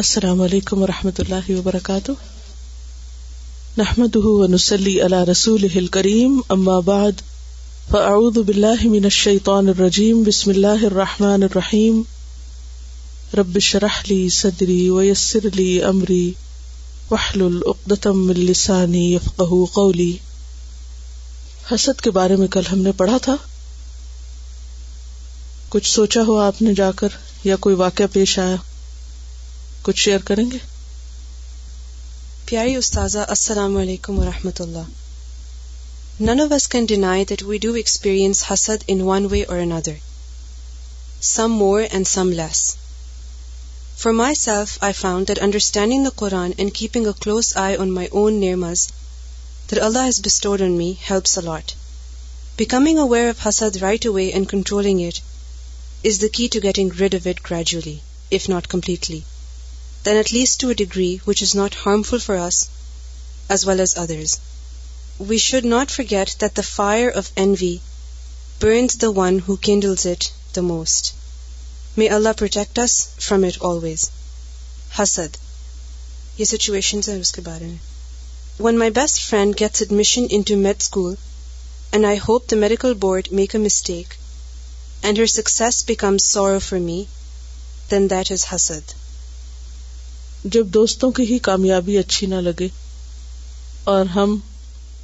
السلام علیکم و رحمۃ اللہ وبرکاتہ نحمد الشیطان الرجیم بسم اللہ الرحیم رب شرح لی صدری ویسر الرحمٰ عمری وحل یفقہ قولی حسد کے بارے میں کل ہم نے پڑھا تھا کچھ سوچا ہو آپ نے جا کر یا کوئی واقعہ پیش آیا کچھ شیئر کریں گے پیاری استاذ السلام علیکم و Allah none of us can deny that we do experience حسد in one way or some some more and less for myself I found that understanding the Quran and keeping a close eye on my own names that Allah has bestowed on me helps a lot becoming aware where of حسد right away and controlling it is the key to getting rid of it gradually if not completely then at least to a degree which is not harmful for us as well as others we should not get that the fire of envy burns the one who kindles it the most may Allah protect us from it always حسد یہ situations ہیں اس کے بارے میں when my best friend gets admission med school and I hope the medical board make a mistake and her success becomes sorrow for me then that is حسد جب دوستوں کی ہی کامیابی اچھی نہ لگے اور ہم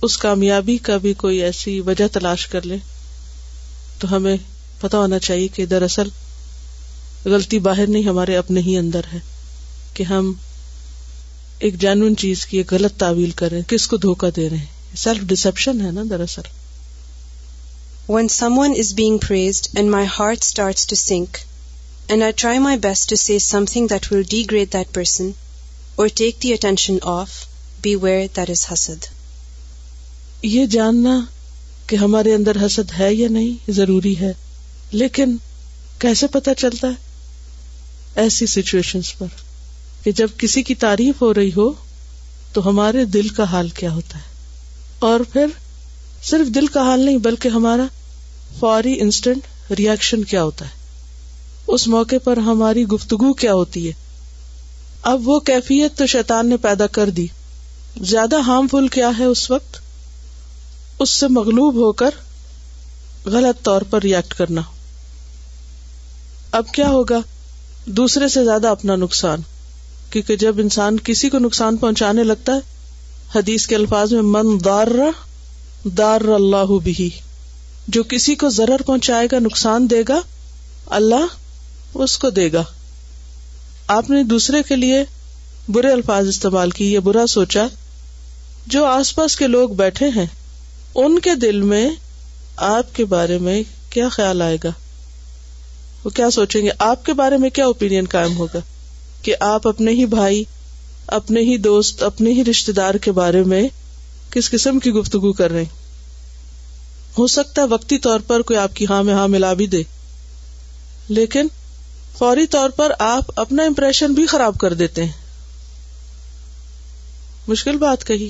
اس کامیابی کا بھی کوئی ایسی وجہ تلاش کر لیں تو ہمیں پتا ہونا چاہیے کہ دراصل غلطی باہر نہیں ہمارے اپنے ہی اندر ہے کہ ہم ایک جینون چیز کی ایک غلط تعویل کر رہے ہیں کس کو دھوکا دے رہے ہیں سیلف ڈسپشن ہے نا دراصل when someone is and my heart to sink and I try my best to see something that will degrade that person or take the attention of be where that is حسد یہ جاننا کہ ہمارے اندر حسد ہے یا نہیں ضروری ہے لیکن کیسے پتا چلتا ہے ایسی سچویشن پر کہ جب کسی کی تعریف ہو رہی ہو تو ہمارے دل کا حال کیا ہوتا ہے اور پھر صرف دل کا حال نہیں بلکہ ہمارا فوری انسٹنٹ ریئیکشن کیا ہوتا ہے اس موقع پر ہماری گفتگو کیا ہوتی ہے اب وہ کیفیت تو شیطان نے پیدا کر دی زیادہ ہارم فل کیا ہے اس وقت اس سے مغلوب ہو کر غلط طور پر ریئیکٹ کرنا اب کیا ہوگا دوسرے سے زیادہ اپنا نقصان کیونکہ جب انسان کسی کو نقصان پہنچانے لگتا ہے حدیث کے الفاظ میں من دار دار اللہ بھی جو کسی کو ضرر پہنچائے گا نقصان دے گا اللہ اس کو دے گا آپ نے دوسرے کے لیے برے الفاظ استعمال کی یہ برا سوچا جو آس پاس کے لوگ بیٹھے ہیں ان کے دل میں آپ کے بارے میں کیا کیا خیال آئے گا وہ سوچیں گے آپ کے بارے میں کیا اوپین کائم ہوگا کہ آپ اپنے ہی بھائی اپنے ہی دوست اپنے ہی رشتے دار کے بارے میں کس قسم کی گفتگو کر رہے ہو سکتا ہے وقتی طور پر کوئی آپ کی ہاں میں ہاں ملا بھی دے لیکن فوری طور پر آپ اپنا امپریشن بھی خراب کر دیتے ہیں مشکل بات کہی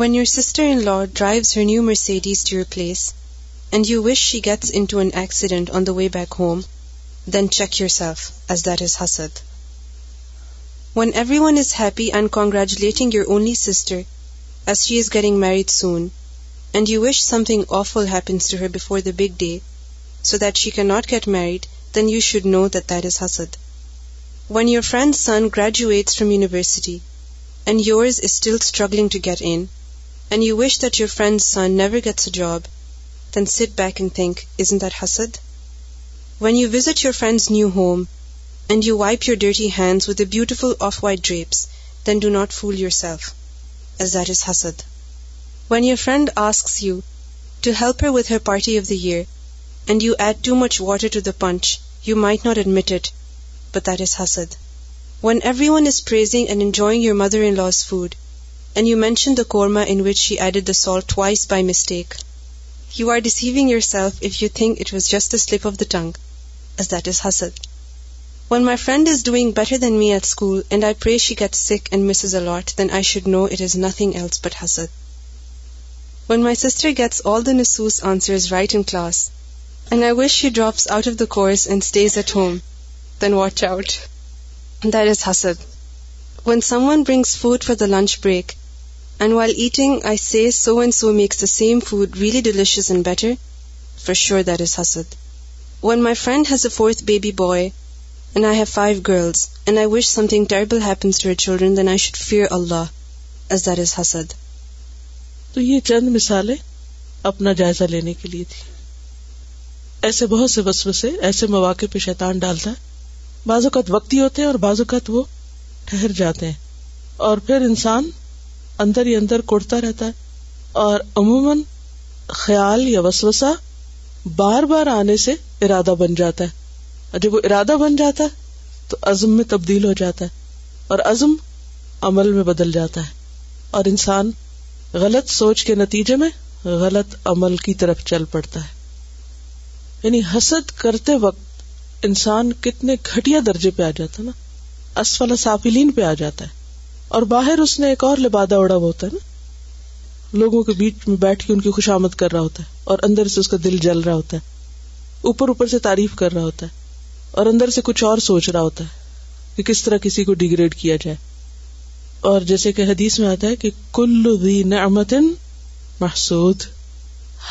when your sister in law drives renew Mercedes to your place and you wish she gets into an accident on the way back home then check yourself as that is حسد when everyone is happy and congratulating your only sister as she is getting married soon and you wish something awful before the big day so that she cannot get married then you should know that that is hasad. When your friend's son graduates from university and yours is still struggling to get in, and you wish that your friend's son never gets a job, then sit back and think, isn't that hasad? When you visit your friend's new home and you wipe your dirty hands with the beautiful off-white drapes, then do not fool yourself, as that is hasad. When your friend asks you to help her with her party of the year, and you add too much water to the punch, you might not admit it, but that is hasad. When everyone is praising and enjoying your mother-in-law's food, and you mention the korma in which she added the salt twice by mistake, you are deceiving yourself if you think it was just a slip of the tongue, as that is hasad. When my friend is doing better than me at school and I pray she gets sick and misses a lot, then I should know it is nothing else but hasad. When my sister gets all the nusus answers right in class and I wish she drops out of the course and stays at home then watch out that is ہسد when someone brings food for the lunch break and while eating I see so and so makes the same food really delicious and better for sure that is ہسد when my friend has a fourth baby boy and I have five girls and I wish some thing terrible happens to children then I should fear Allah as that is ہسد تو یہ چند مثالیں اپنا جائزہ لینے کے لیے تھی ایسے بہت سے وسوسے ایسے مواقع پہ شیتان ڈالتا ہے بعض اوقات وقتی ہوتے ہیں اور بعض اوقات وہ ٹھہر جاتے ہیں اور پھر انسان اندر ہی اندر کوڑتا رہتا ہے اور عموماً خیال یا وسوسا بار بار آنے سے ارادہ بن جاتا ہے اور جب وہ ارادہ بن جاتا ہے تو عزم میں تبدیل ہو جاتا ہے اور عزم عمل میں بدل جاتا ہے اور انسان غلط سوچ کے نتیجے میں غلط عمل کی طرف چل پڑتا ہے یعنی حسد کرتے وقت انسان کتنے گٹیا درجے پہ آ جاتا ہے اور باہر اس نے ایک اور لبادہ اڑا ہوا ہوتا ہے نا لوگوں کے بیچ میں بیٹھ کے ان کی خوشامد کر رہا ہوتا ہے اور اندر سے اس کا دل جل رہا ہوتا ہے اوپر اوپر سے تعریف کر رہا ہوتا ہے اور اندر سے کچھ اور سوچ رہا ہوتا ہے کہ کس طرح کسی کو ڈیگریڈ کیا جائے اور جیسے کہ حدیث میں آتا ہے کہ کل بھی نعمت محسود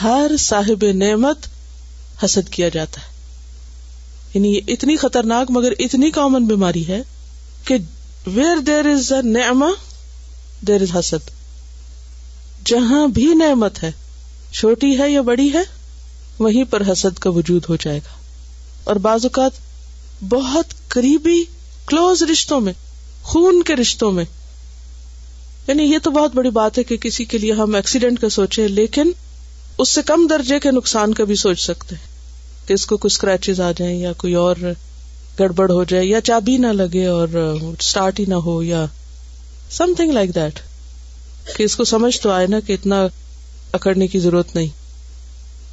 ہر صاحب نعمت حسد کیا جاتا ہے یعنی یہ اتنی خطرناک مگر اتنی کامن بیماری ہے کہ ویئر دیر از نیما دیر از حسد جہاں بھی نعمت ہے چھوٹی ہے یا بڑی ہے وہیں پر حسد کا وجود ہو جائے گا اور بعض اوقات بہت قریبی کلوز رشتوں میں خون کے رشتوں میں یعنی یہ تو بہت بڑی بات ہے کہ کسی کے لیے ہم ایکسیڈنٹ کا سوچے لیکن اس سے کم درجے کے نقصان کا بھی سوچ سکتے ہیں کہ اس کو کچھ اسکریچز آ جائیں یا کوئی اور گڑبڑ ہو جائے یا چابی نہ لگے اور اسٹارٹ ہی نہ ہو یا سم تھنگ لائک دیٹ کہ کہ اس کو سمجھ تو آئے نا اتنا اکڑنے کی ضرورت نہیں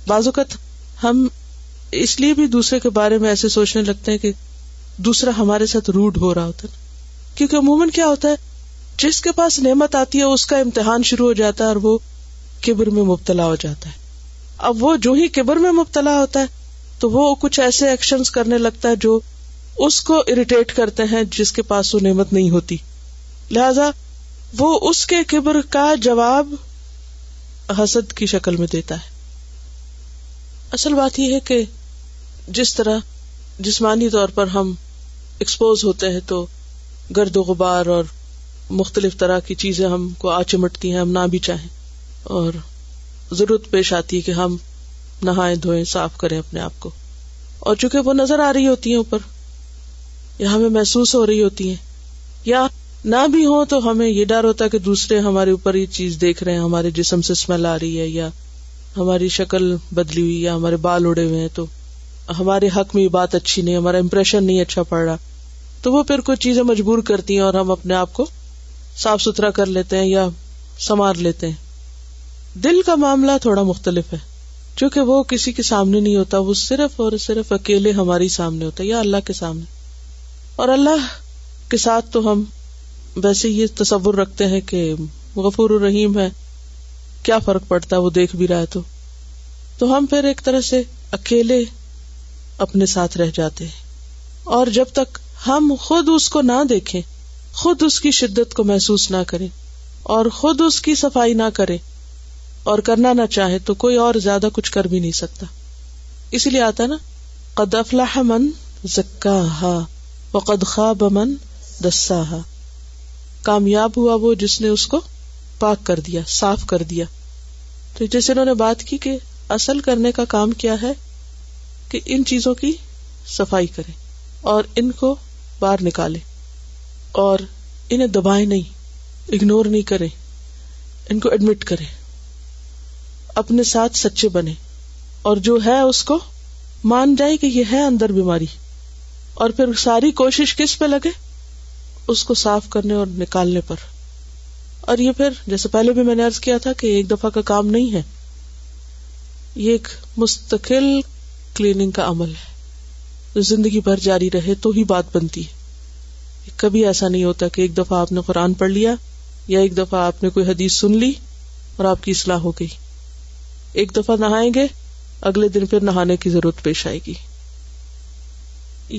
بعض اوقات ہم اس لیے بھی دوسرے کے بارے میں ایسے سوچنے لگتے ہیں کہ دوسرا ہمارے ساتھ روڈ ہو رہا ہوتا ہے کیونکہ عموماً کیا ہوتا ہے جس کے پاس نعمت آتی ہے اس کا امتحان شروع ہو جاتا ہے اور وہ کبر میں مبتلا ہو جاتا ہے اب وہ جو ہی کبر میں مبتلا ہوتا ہے تو وہ کچھ ایسے ایکشن کرنے لگتا ہے جو اس کو اریٹیٹ کرتے ہیں جس کے پاس وہ نعمت نہیں ہوتی لہذا وہ اس کے کبر کا جواب حسد کی شکل میں دیتا ہے اصل بات یہ ہے کہ جس طرح جسمانی طور پر ہم ایکسپوز ہوتے ہیں تو گرد و غبار اور مختلف طرح کی چیزیں ہم کو آ چمٹتی ہیں ہم نہ بھی چاہیں اور ضرورت پیش آتی ہے کہ ہم نہائے دھوئیں صاف کریں اپنے آپ کو اور چونکہ وہ نظر آ رہی ہوتی ہیں اوپر یا ہمیں محسوس ہو رہی ہوتی ہیں یا نہ بھی ہو تو ہمیں یہ ڈر ہوتا ہے کہ دوسرے ہمارے اوپر یہ چیز دیکھ رہے ہیں ہمارے جسم سے اسمیل آ رہی ہے یا ہماری شکل بدلی ہوئی یا ہمارے بال اڑے ہوئے ہیں تو ہمارے حق میں یہ بات اچھی نہیں ہمارا امپریشن نہیں اچھا پڑ رہا تو وہ پھر کچھ چیزیں مجبور کرتی ہیں اور ہم اپنے آپ کو صاف ستھرا کر لیتے ہیں یا سنوار لیتے ہیں دل کا معاملہ تھوڑا مختلف ہے چونکہ وہ کسی کے سامنے نہیں ہوتا وہ صرف اور صرف اکیلے ہماری سامنے ہوتا یا اللہ کے سامنے اور اللہ کے ساتھ تو ہم ویسے یہ تصور رکھتے ہیں کہ غفور الرحیم ہے کیا فرق پڑتا ہے وہ دیکھ بھی رہا ہے تو تو ہم پھر ایک طرح سے اکیلے اپنے ساتھ رہ جاتے ہیں اور جب تک ہم خود اس کو نہ دیکھیں خود اس کی شدت کو محسوس نہ کریں اور خود اس کی صفائی نہ کریں اور کرنا نہ چاہے تو کوئی اور زیادہ کچھ کر بھی نہیں سکتا اسی لیے آتا نا قد افلاح من زکا قد خواب من دسا کامیاب ہوا وہ جس نے اس کو پاک کر دیا صاف کر دیا تو جیسے انہوں نے بات کی کہ اصل کرنے کا کام کیا ہے کہ ان چیزوں کی صفائی کرے اور ان کو باہر نکالے اور انہیں دبائیں نہیں اگنور نہیں کرے ان کو ایڈمٹ کرے اپنے ساتھ سچے بنے اور جو ہے اس کو مان جائے کہ یہ ہے اندر بیماری اور پھر ساری کوشش کس پہ لگے اس کو صاف کرنے اور نکالنے پر اور یہ پھر جیسے پہلے بھی میں نے کیا تھا کہ ایک دفعہ کا کام نہیں ہے یہ ایک مستقل کلیننگ کا عمل ہے زندگی بھر جاری رہے تو ہی بات بنتی ہے کبھی ایسا نہیں ہوتا کہ ایک دفعہ آپ نے قرآن پڑھ لیا یا ایک دفعہ آپ نے کوئی حدیث سن لی اور آپ کی اصلاح ہو گئی ایک دفعہ نہائیں گے اگلے دن پھر نہانے کی ضرورت پیش آئے گی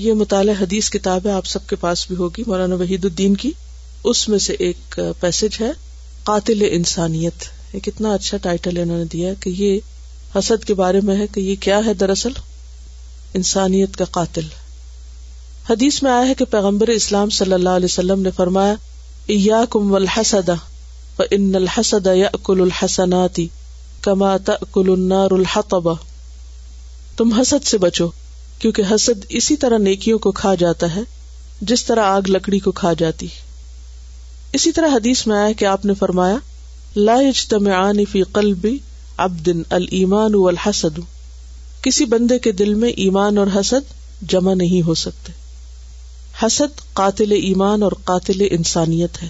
یہ مطالعہ حدیث کتاب ہے آپ سب کے پاس بھی ہوگی مولانا وحید الدین کی اس میں سے ایک پیس ہے قاتل انسانیت یہ کتنا اچھا ٹائٹل انہوں نے دیا کہ یہ حسد کے بارے میں ہے کہ یہ کیا ہے دراصل انسانیت کا قاتل حدیث میں آیا ہے کہ پیغمبر اسلام صلی اللہ علیہ وسلم نے فرمایا تأکل النار الحطب تم حسد سے بچو کیونکہ حسد اسی طرح نیکیوں کو کھا جاتا ہے جس طرح آگ لکڑی کو کھا جاتی اسی طرح حدیث میں آیا کہ آپ نے فرمایا لا يجتمعان فی قلبی اب دن المان الحسد کسی بندے کے دل میں ایمان اور حسد جمع نہیں ہو سکتے حسد قاتل ایمان اور قاتل انسانیت ہے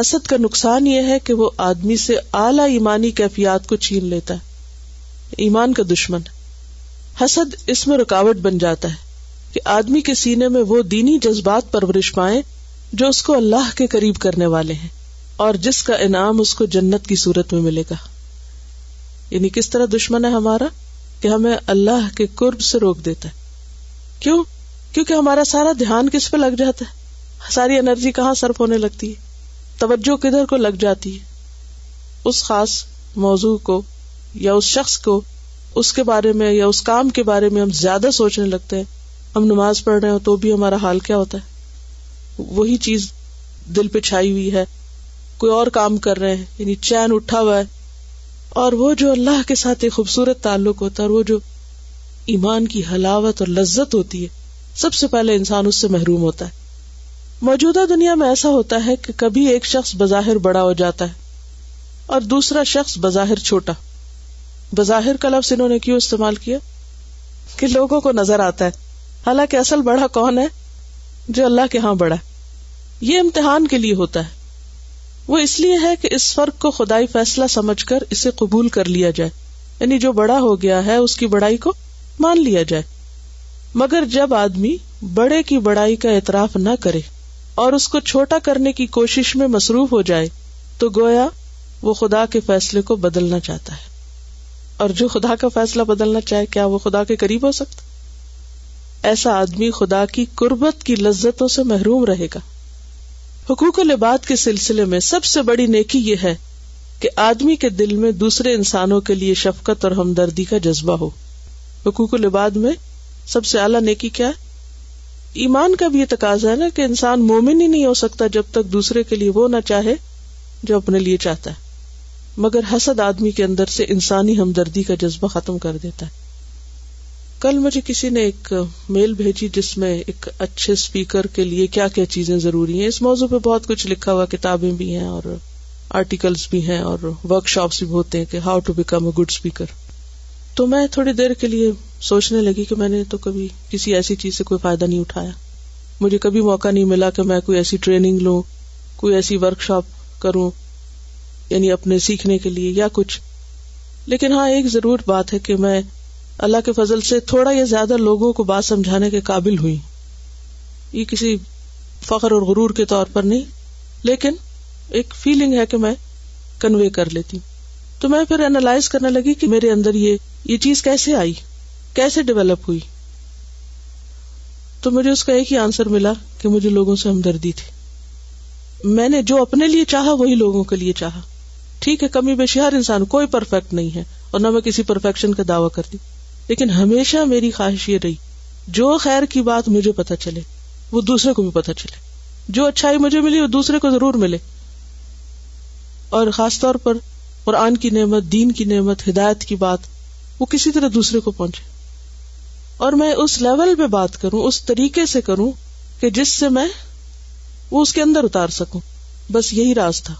حسد کا نقصان یہ ہے کہ وہ آدمی سے اعلی ایمانی کیفیات کو چھین لیتا ہے ایمان کا دشمن حسد اس میں رکاوٹ بن جاتا ہے کہ آدمی کے سینے میں وہ دینی جذبات پرورش پائے جو اس کو اللہ کے قریب کرنے والے ہیں اور جس کا انعام اس کو جنت کی صورت میں ملے گا یعنی کس طرح دشمن ہے ہمارا کہ ہمیں اللہ کے قرب سے روک دیتا ہے کیوں کیونکہ ہمارا سارا دھیان کس پہ لگ جاتا ہے ساری انرجی کہاں صرف ہونے لگتی ہے توجہ کدھر کو لگ جاتی ہے اس خاص موضوع کو یا اس شخص کو اس کے بارے میں یا اس کام کے بارے میں ہم زیادہ سوچنے لگتے ہیں ہم نماز پڑھ رہے ہیں تو بھی ہمارا حال کیا ہوتا ہے وہی چیز دل پہ چھائی ہوئی ہے کوئی اور کام کر رہے ہیں یعنی چین اٹھا ہوا ہے اور وہ جو اللہ کے ساتھ ایک خوبصورت تعلق ہوتا ہے اور وہ جو ایمان کی حلاوت اور لذت ہوتی ہے سب سے پہلے انسان اس سے محروم ہوتا ہے موجودہ دنیا میں ایسا ہوتا ہے کہ کبھی ایک شخص بظاہر بڑا ہو جاتا ہے اور دوسرا شخص بظاہر چھوٹا بظاہر کا لفظ انہوں نے کیوں استعمال کیا کہ لوگوں کو نظر آتا ہے حالانکہ اصل بڑا کون ہے جو اللہ کے ہاں بڑا ہے یہ امتحان کے لیے ہوتا ہے وہ اس لیے ہے کہ اس فرق کو خدائی فیصلہ سمجھ کر اسے قبول کر لیا جائے یعنی جو بڑا ہو گیا ہے اس کی بڑائی کو مان لیا جائے مگر جب آدمی بڑے کی بڑائی کا اعتراف نہ کرے اور اس کو چھوٹا کرنے کی کوشش میں مصروف ہو جائے تو گویا وہ خدا کے فیصلے کو بدلنا چاہتا ہے اور جو خدا کا فیصلہ بدلنا چاہے کیا وہ خدا کے قریب ہو سکتا ایسا آدمی خدا کی قربت کی لذتوں سے محروم رہے گا حقوق العباد لباد کے سلسلے میں سب سے بڑی نیکی یہ ہے کہ آدمی کے دل میں دوسرے انسانوں کے لیے شفقت اور ہمدردی کا جذبہ ہو حقوق العباد لباد میں سب سے اعلیٰ نیکی کیا ہے ایمان کا بھی یہ تقاضا ہے نا کہ انسان مومن ہی نہیں ہو سکتا جب تک دوسرے کے لیے وہ نہ چاہے جو اپنے لیے چاہتا ہے مگر حسد آدمی کے اندر سے انسانی ہمدردی کا جذبہ ختم کر دیتا ہے کل مجھے کسی نے ایک میل بھیجی جس میں ایک اچھے اسپیکر کے لیے کیا کیا چیزیں ضروری ہیں اس موضوع پہ بہت کچھ لکھا ہوا کتابیں بھی ہیں اور آرٹیکلس بھی ہیں اور ورک شاپس بھی ہوتے ہیں کہ how to become a good speaker تو میں تھوڑی دیر کے لیے سوچنے لگی کہ میں نے تو کبھی کسی ایسی چیز سے کوئی فائدہ نہیں اٹھایا مجھے کبھی موقع نہیں ملا کہ میں کوئی ایسی ٹریننگ لوں کوئی ایسی ورک شاپ کروں یعنی اپنے سیکھنے کے لیے یا کچھ لیکن ہاں ایک ضرور بات ہے کہ میں اللہ کے فضل سے تھوڑا یا زیادہ لوگوں کو بات سمجھانے کے قابل ہوئی یہ کسی فخر اور غرور کے طور پر نہیں لیکن ایک فیلنگ ہے کہ میں کنوے کر لیتی ہوں تو میں پھر اینالائز کرنے لگی کہ میرے اندر یہ, یہ چیز کیسے آئی کیسے ڈیولپ ہوئی تو مجھے اس کا ایک ہی آنسر ملا کہ مجھے لوگوں سے ہمدردی تھی میں نے جو اپنے لیے چاہا وہی لوگوں کے لیے چاہا ٹھیک ہے کمی بیشی ہر انسان کوئی پرفیکٹ نہیں ہے اور نہ میں کسی پرفیکشن کا دعوی کرتی لیکن ہمیشہ میری خواہش یہ رہی جو خیر کی بات مجھے پتا چلے وہ دوسرے کو بھی پتا چلے جو اچھائی مجھے ملی وہ دوسرے کو ضرور ملے اور خاص طور پر قرآن کی نعمت دین کی نعمت ہدایت کی بات وہ کسی طرح دوسرے کو پہنچے اور میں اس لیول پہ بات کروں اس طریقے سے کروں کہ جس سے میں وہ اس کے اندر اتار سکوں بس یہی راز تھا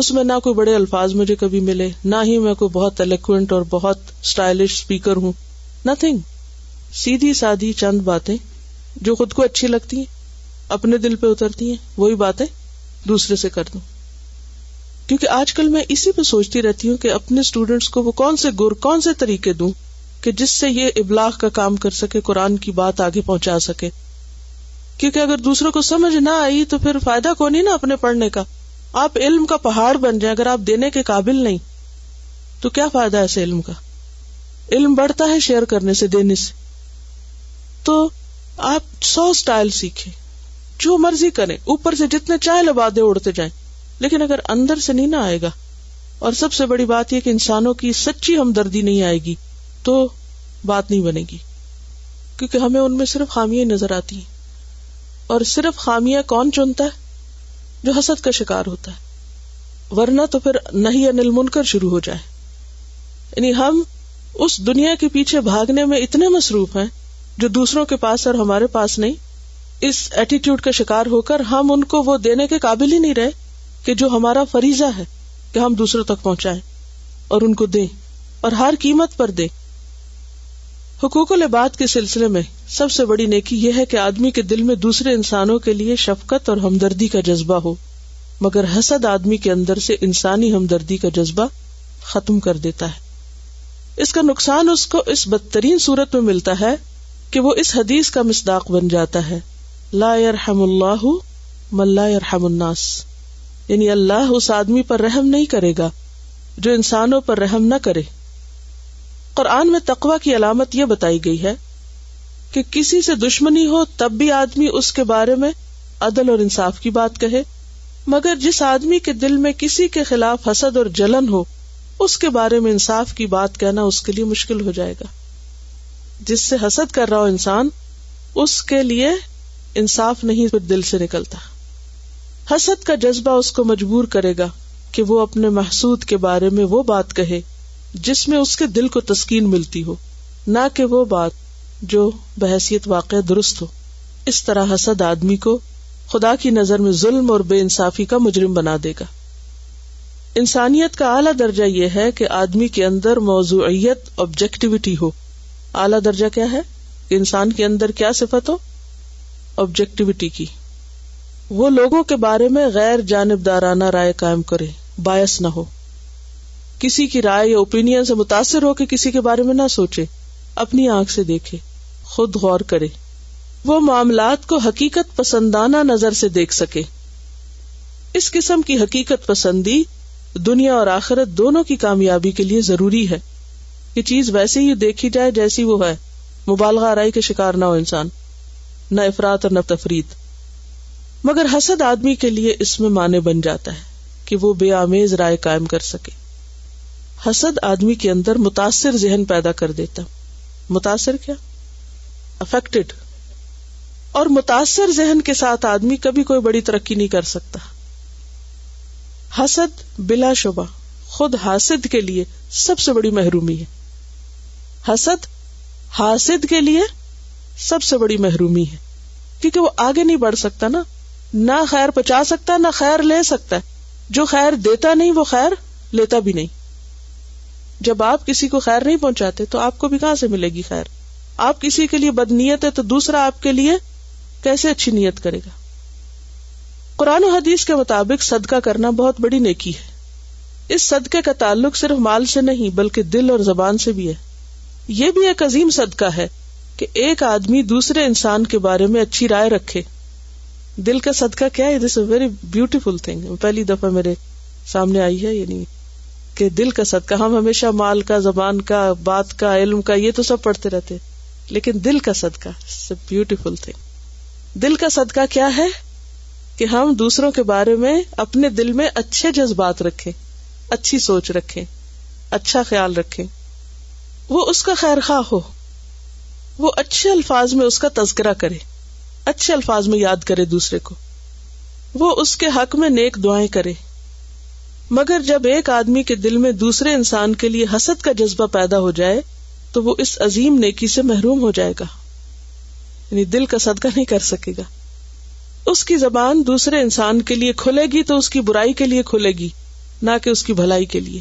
اس میں نہ کوئی بڑے الفاظ مجھے کبھی ملے نہ ہی میں کوئی بہت الیکوینٹ اور بہت اسٹائلش اسپیکر ہوں نتنگ سیدھی سادی چند باتیں جو خود کو اچھی لگتی ہیں اپنے دل پہ اترتی ہیں وہی باتیں دوسرے سے کر دوں کیونکہ آج کل میں اسی پہ سوچتی رہتی ہوں کہ اپنے اسٹوڈینٹس کو وہ کون سے گر کون سے طریقے دوں کہ جس سے یہ ابلاغ کا کام کر سکے قرآن کی بات آگے پہنچا سکے کیونکہ اگر دوسروں کو سمجھ نہ آئی تو پھر فائدہ کون اپنے پڑھنے کا آپ علم کا پہاڑ بن جائیں اگر آپ دینے کے قابل نہیں تو کیا فائدہ ایسے علم کا علم بڑھتا ہے شیئر کرنے سے دینے سے تو آپ سو اسٹائل سیکھے جو مرضی کریں اوپر سے جتنے چائے لبادے اڑتے جائیں لیکن اگر اندر سے نہیں نہ آئے گا اور سب سے بڑی بات یہ کہ انسانوں کی سچی ہمدردی نہیں آئے گی تو بات نہیں بنے گی کیونکہ ہمیں ان میں صرف خامیاں نظر آتی ہیں اور صرف خامیاں کون چنتا ہے جو حسد کا شکار ہوتا ہے ورنہ تو پھر نہیں یا نل من کر شروع ہو جائے یعنی ہم اس دنیا کے پیچھے بھاگنے میں اتنے مصروف ہیں جو دوسروں کے پاس اور ہمارے پاس نہیں اس ایٹیٹیوڈ کا شکار ہو کر ہم ان کو وہ دینے کے قابل ہی نہیں رہے کہ جو ہمارا فریضہ ہے کہ ہم دوسروں تک پہنچائے اور ان کو دے اور ہر قیمت پر دے حقوق کے سلسلے میں سب سے بڑی نیکی یہ ہے کہ آدمی کے دل میں دوسرے انسانوں کے لیے شفقت اور ہمدردی کا جذبہ ہو مگر حسد آدمی کے اندر سے انسانی ہمدردی کا جذبہ ختم کر دیتا ہے اس کا نقصان اس کو اس بدترین صورت میں ملتا ہے کہ وہ اس حدیث کا مسداق بن جاتا ہے لا یرحم اللہ ملا ارحم الناس یعنی اللہ اس آدمی پر رحم نہیں کرے گا جو انسانوں پر رحم نہ کرے قرآن میں تقوا کی علامت یہ بتائی گئی ہے کہ کسی سے دشمنی ہو تب بھی آدمی اس کے بارے میں عدل اور انصاف کی بات کہے مگر جس آدمی کے دل میں کسی کے خلاف حسد اور جلن ہو اس کے بارے میں انصاف کی بات کہنا اس کے لیے مشکل ہو جائے گا جس سے حسد کر رہا ہو انسان اس کے لیے انصاف نہیں دل سے نکلتا حسد کا جذبہ اس کو مجبور کرے گا کہ وہ اپنے محسود کے بارے میں وہ بات کہے جس میں اس کے دل کو تسکین ملتی ہو نہ کہ وہ بات جو بحثیت واقع درست ہو اس طرح حسد آدمی کو خدا کی نظر میں ظلم اور بے انصافی کا مجرم بنا دے گا انسانیت کا اعلیٰ درجہ یہ ہے کہ آدمی کے اندر موضوعیت آبجیکٹیوٹی ہو اعلیٰ درجہ کیا ہے انسان کے اندر کیا صفت ہو آبجیکٹیوٹی کی وہ لوگوں کے بارے میں غیر جانبدارانہ رائے قائم کرے باعث نہ ہو کسی کی رائے یا اوپین سے متاثر ہو کے کسی کے بارے میں نہ سوچے اپنی آنکھ سے دیکھے خود غور کرے وہ معاملات کو حقیقت پسندانہ نظر سے دیکھ سکے اس قسم کی حقیقت پسندی دنیا اور آخرت دونوں کی کامیابی کے لیے ضروری ہے یہ چیز ویسے ہی دیکھی جائے جیسی وہ ہے مبالغہ رائی کے شکار نہ ہو انسان نہ افراد اور نہ تفریح مگر حسد آدمی کے لیے اس میں معنی بن جاتا ہے کہ وہ بے آمیز رائے قائم کر سکے حسد آدمی کے اندر متاثر ذہن پیدا کر دیتا متاثر کیا افیکٹڈ اور متاثر ذہن کے ساتھ آدمی کبھی کوئی بڑی ترقی نہیں کر سکتا حسد بلا شبہ خود حاسد کے لیے سب سے بڑی محرومی ہے حسد حاسد کے لیے سب سے بڑی محرومی ہے کیونکہ وہ آگے نہیں بڑھ سکتا نا نہ خیر پہنچا سکتا نہ خیر لے سکتا ہے جو خیر دیتا نہیں وہ خیر لیتا بھی نہیں جب آپ کسی کو خیر نہیں پہنچاتے تو آپ کو بھی کہاں سے ملے گی خیر آپ کسی کے لیے بد نیت ہے تو دوسرا آپ کے لیے کیسے اچھی نیت کرے گا قرآن و حدیث کے مطابق صدقہ کرنا بہت بڑی نیکی ہے اس صدقے کا تعلق صرف مال سے نہیں بلکہ دل اور زبان سے بھی ہے یہ بھی ایک عظیم صدقہ ہے کہ ایک آدمی دوسرے انسان کے بارے میں اچھی رائے رکھے دل کا صدقہ کیا ہے this a very beautiful thing پہلی دفعہ میرے سامنے آئی ہے یعنی کہ دل کا صدقہ ہم ہمیشہ مال کا زبان کا بات کا علم کا یہ تو سب پڑھتے رہتے لیکن دل کا صدقہ بیوٹیفل تھنگ دل کا صدقہ کیا ہے کہ ہم دوسروں کے بارے میں اپنے دل میں اچھے جذبات رکھیں اچھی سوچ رکھیں اچھا خیال رکھیں وہ اس کا خیر خواہ ہو وہ اچھے الفاظ میں اس کا تذکرہ کرے اچھے الفاظ میں یاد کرے دوسرے کو وہ اس کے حق میں نیک دعائیں کرے مگر جب ایک آدمی کے دل میں دوسرے انسان کے لیے حسد کا جذبہ پیدا ہو جائے تو وہ اس عظیم نیکی سے محروم ہو جائے گا یعنی دل کا صدقہ نہیں کر سکے گا اس کی زبان دوسرے انسان کے لیے کھلے گی تو اس کی برائی کے لیے کھلے گی نہ کہ اس کی بھلائی کے لیے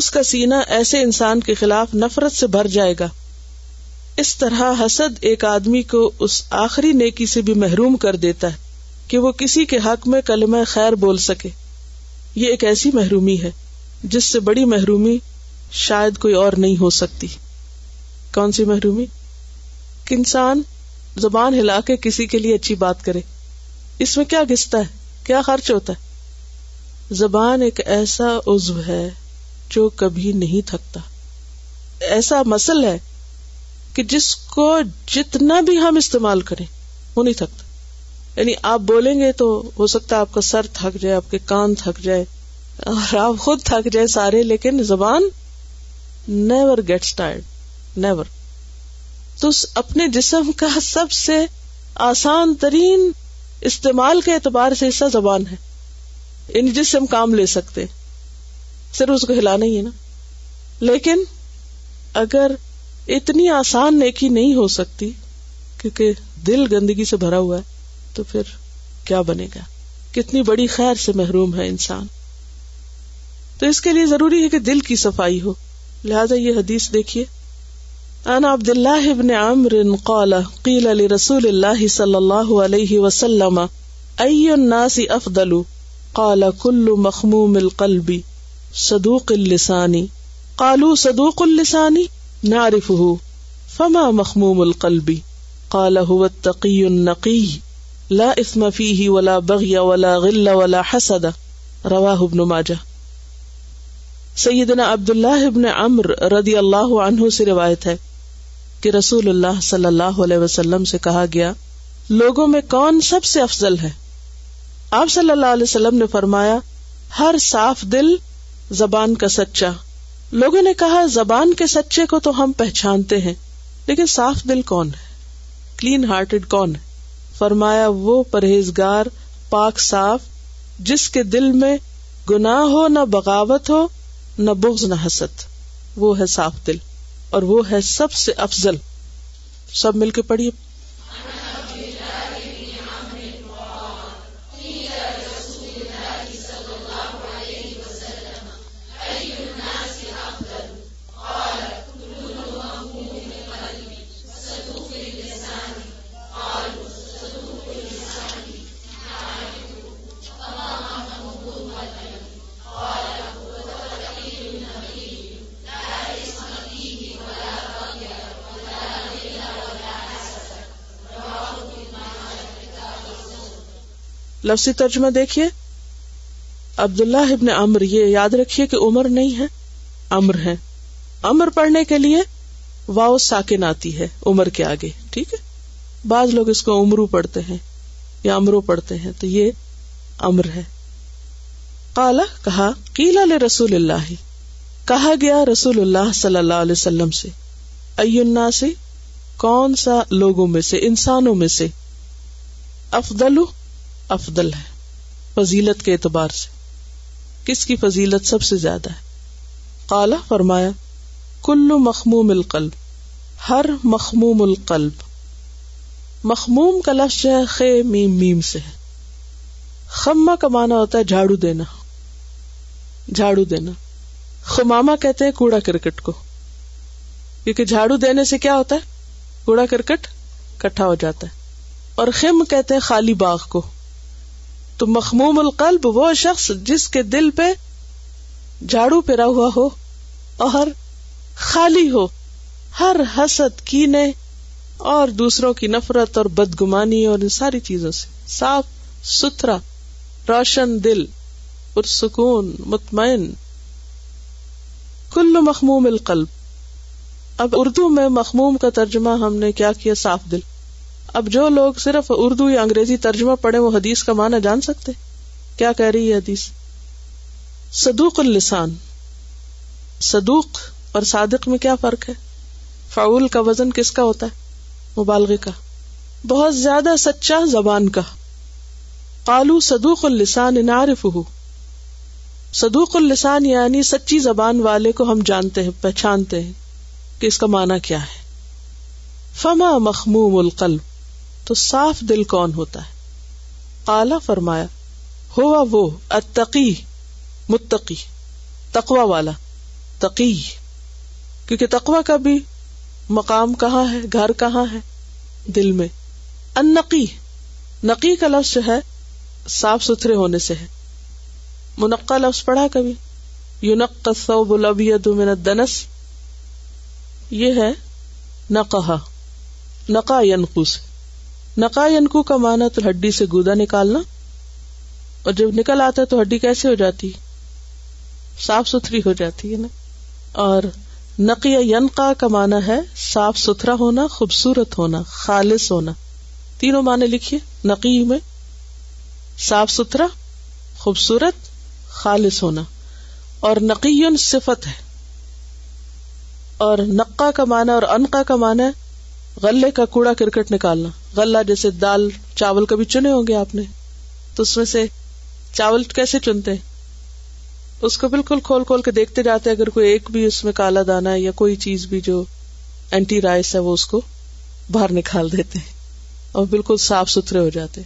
اس کا سینہ ایسے انسان کے خلاف نفرت سے بھر جائے گا اس طرح حسد ایک آدمی کو اس آخری نیکی سے بھی محروم کر دیتا ہے کہ وہ کسی کے حق میں کلمہ خیر بول سکے یہ ایک ایسی محرومی ہے جس سے بڑی محرومی شاید کوئی اور نہیں ہو سکتی کون سی محرومی کہ انسان زبان ہلا کے کسی کے لیے اچھی بات کرے اس میں کیا گستا ہے کیا خرچ ہوتا ہے زبان ایک ایسا عزو ہے جو کبھی نہیں تھکتا ایسا مسل ہے کہ جس کو جتنا بھی ہم استعمال کریں وہ نہیں تھکتا یعنی آپ بولیں گے تو ہو سکتا ہے آپ کا سر تھک جائے آپ کے کان تھک جائے اور آپ خود تھک جائے سارے لیکن زبان نیور گیٹس نیور تو اپنے جسم کا سب سے آسان ترین استعمال کے اعتبار سے حصہ زبان ہے یعنی جس سے ہم کام لے سکتے صرف اس کو ہلانا ہی ہے نا لیکن اگر اتنی آسان نیکی نہیں ہو سکتی کیونکہ دل گندگی سے بھرا ہوا ہے تو پھر کیا بنے گا کتنی بڑی خیر سے محروم ہے انسان تو اس کے لیے ضروری ہے کہ دل کی صفائی ہو لہذا یہ حدیث دیکھیے عبد اللہ ابن عمر قال قیل لرسول اللہ صلی اللہ علیہ وسلم الناس افضل قال كل مخموم القلب صدوق اللسانی قالوا صدوق اللسانی نعرفه فما مخموم القلب قال هو التقي النقي لا اثم فيه ولا بغي ولا غل ولا حسد رواه ابن ماجه سیدنا عبداللہ ابن عمر رضی اللہ عنہ سے روایت ہے کہ رسول اللہ صلی اللہ علیہ وسلم سے کہا گیا لوگوں میں کون سب سے افضل ہے آپ صلی اللہ علیہ وسلم نے فرمایا ہر صاف دل زبان کا سچا لوگوں نے کہا زبان کے سچے کو تو ہم پہچانتے ہیں لیکن صاف دل کون ہے کلین ہارٹیڈ کون ہے فرمایا وہ پرہیزگار پاک صاف جس کے دل میں گنا ہو نہ بغاوت ہو نہ بغض نہ حسد وہ ہے صاف دل اور وہ ہے سب سے افضل سب مل کے پڑھیے لفظی ترجمہ دیکھیے عبداللہ ابن امر یہ یاد رکھیے کہ عمر نہیں ہے امر ہے امر پڑھنے کے لیے واؤ ساکن آتی ہے عمر کے آگے ٹھیک ہے بعض لوگ اس کو عمرو پڑھتے ہیں یا امرو پڑھتے ہیں تو یہ امر ہے کالا کہا کیلا لے رسول اللہ کہا گیا رسول اللہ صلی اللہ علیہ وسلم سے اینا سے کون سا لوگوں میں سے انسانوں میں سے افضل افضل ہے فضیلت کے اعتبار سے کس کی فضیلت سب سے زیادہ ہے کالا فرمایا کل مخموم القلب ہر مخموم القلب مخموم کا کا لفظ ہے خے میم میم سے خما مانا ہوتا ہے جھاڑو دینا جھاڑو دینا خماما کہتے ہیں کوڑا کرکٹ کو کیونکہ جھاڑو دینے سے کیا ہوتا ہے کوڑا کرکٹ کٹھا ہو جاتا ہے اور خم کہتے ہیں خالی باغ کو تو مخموم القلب وہ شخص جس کے دل پہ جھاڑو پھرا ہوا ہو اور خالی ہو ہر حسد اور دوسروں کی نفرت اور بدگمانی اور ان ساری چیزوں سے صاف ستھرا روشن دل اور سکون مطمئن کل مخموم القلب اب اردو میں مخموم کا ترجمہ ہم نے کیا کیا صاف دل اب جو لوگ صرف اردو یا انگریزی ترجمہ پڑھے وہ حدیث کا معنی جان سکتے کیا کہہ رہی ہے حدیث صدوق السان صدوق اور صادق میں کیا فرق ہے فعول کا وزن کس کا ہوتا ہے مبالغ کا بہت زیادہ سچا زبان کا کالو صدوق السان فہ صدوق السان یعنی سچی زبان والے کو ہم جانتے ہیں پہچانتے ہیں کہ اس کا معنی کیا ہے فما مخموم القلب تو صاف دل کون ہوتا ہے کالا فرمایا ہوا وہ اتقی متقی تقوا والا تقی کیونکہ تقوا کا بھی مقام کہاں ہے گھر کہاں ہے دل میں انقی نقی کا لفظ جو ہے صاف ستھرے ہونے سے ہے منقع لفظ پڑھا کبھی یونکس ہے نقہ نقا سے نقا ینکو کا مانا تو ہڈی سے گودا نکالنا اور جب نکل آتا ہے تو ہڈی کیسے ہو جاتی صاف ستھری ہو جاتی ہے نا اور ینقا کا مانا ہے صاف ستھرا ہونا خوبصورت ہونا خالص ہونا تینوں معنی لکھیے نقی میں صاف ستھرا خوبصورت خالص ہونا اور نقی صفت ہے اور نقا کا معنی اور انقا کا معنی ہے غلے کا کوڑا کرکٹ نکالنا غلہ جیسے دال چاول کبھی چنے ہوں گے آپ نے تو اس میں سے چاول کیسے چنتے اس کو بالکل کھول کھول کے دیکھتے جاتے اگر کوئی ایک بھی اس میں کالا دانا یا کوئی چیز بھی جو اینٹی رائس ہے وہ اس کو باہر نکال دیتے ہیں اور بالکل صاف ستھرے ہو جاتے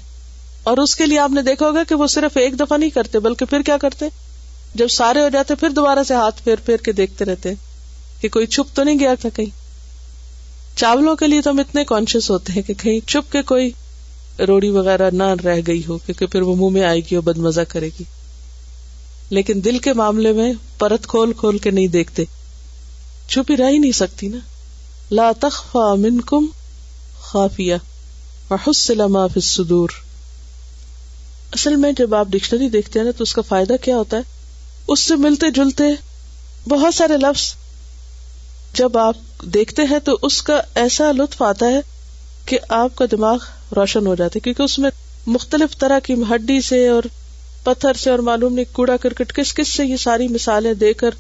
اور اس کے لیے آپ نے دیکھا ہوگا کہ وہ صرف ایک دفعہ نہیں کرتے بلکہ پھر کیا کرتے جب سارے ہو جاتے پھر دوبارہ سے ہاتھ پھیر پھیر کے دیکھتے رہتے کہ کوئی چھپ تو نہیں گیا تھا کہیں چاولوں کے لیے تو ہم اتنے کانشیس ہوتے ہیں کہ کہیں چپ کے کوئی روڑی وغیرہ نہ رہ گئی ہو کیونکہ پھر وہ منہ میں آئے گی اور بد مزہ کرے گی لیکن دل کے کے معاملے میں پرت کھول کھول نہیں دیکھتے چھپی نہیں سکتی نا لا لات خا في الصدور اصل میں جب آپ ڈکشنری دیکھتے ہیں نا تو اس کا فائدہ کیا ہوتا ہے اس سے ملتے جلتے بہت سارے لفظ جب آپ دیکھتے ہیں تو اس کا ایسا لطف آتا ہے کہ آپ کا دماغ روشن ہو جاتا ہے کیونکہ اس میں مختلف طرح کی ہڈی سے اور پتھر سے اور معلوم نہیں کوڑا کرکٹ کس کس سے یہ ساری مثالیں دے کر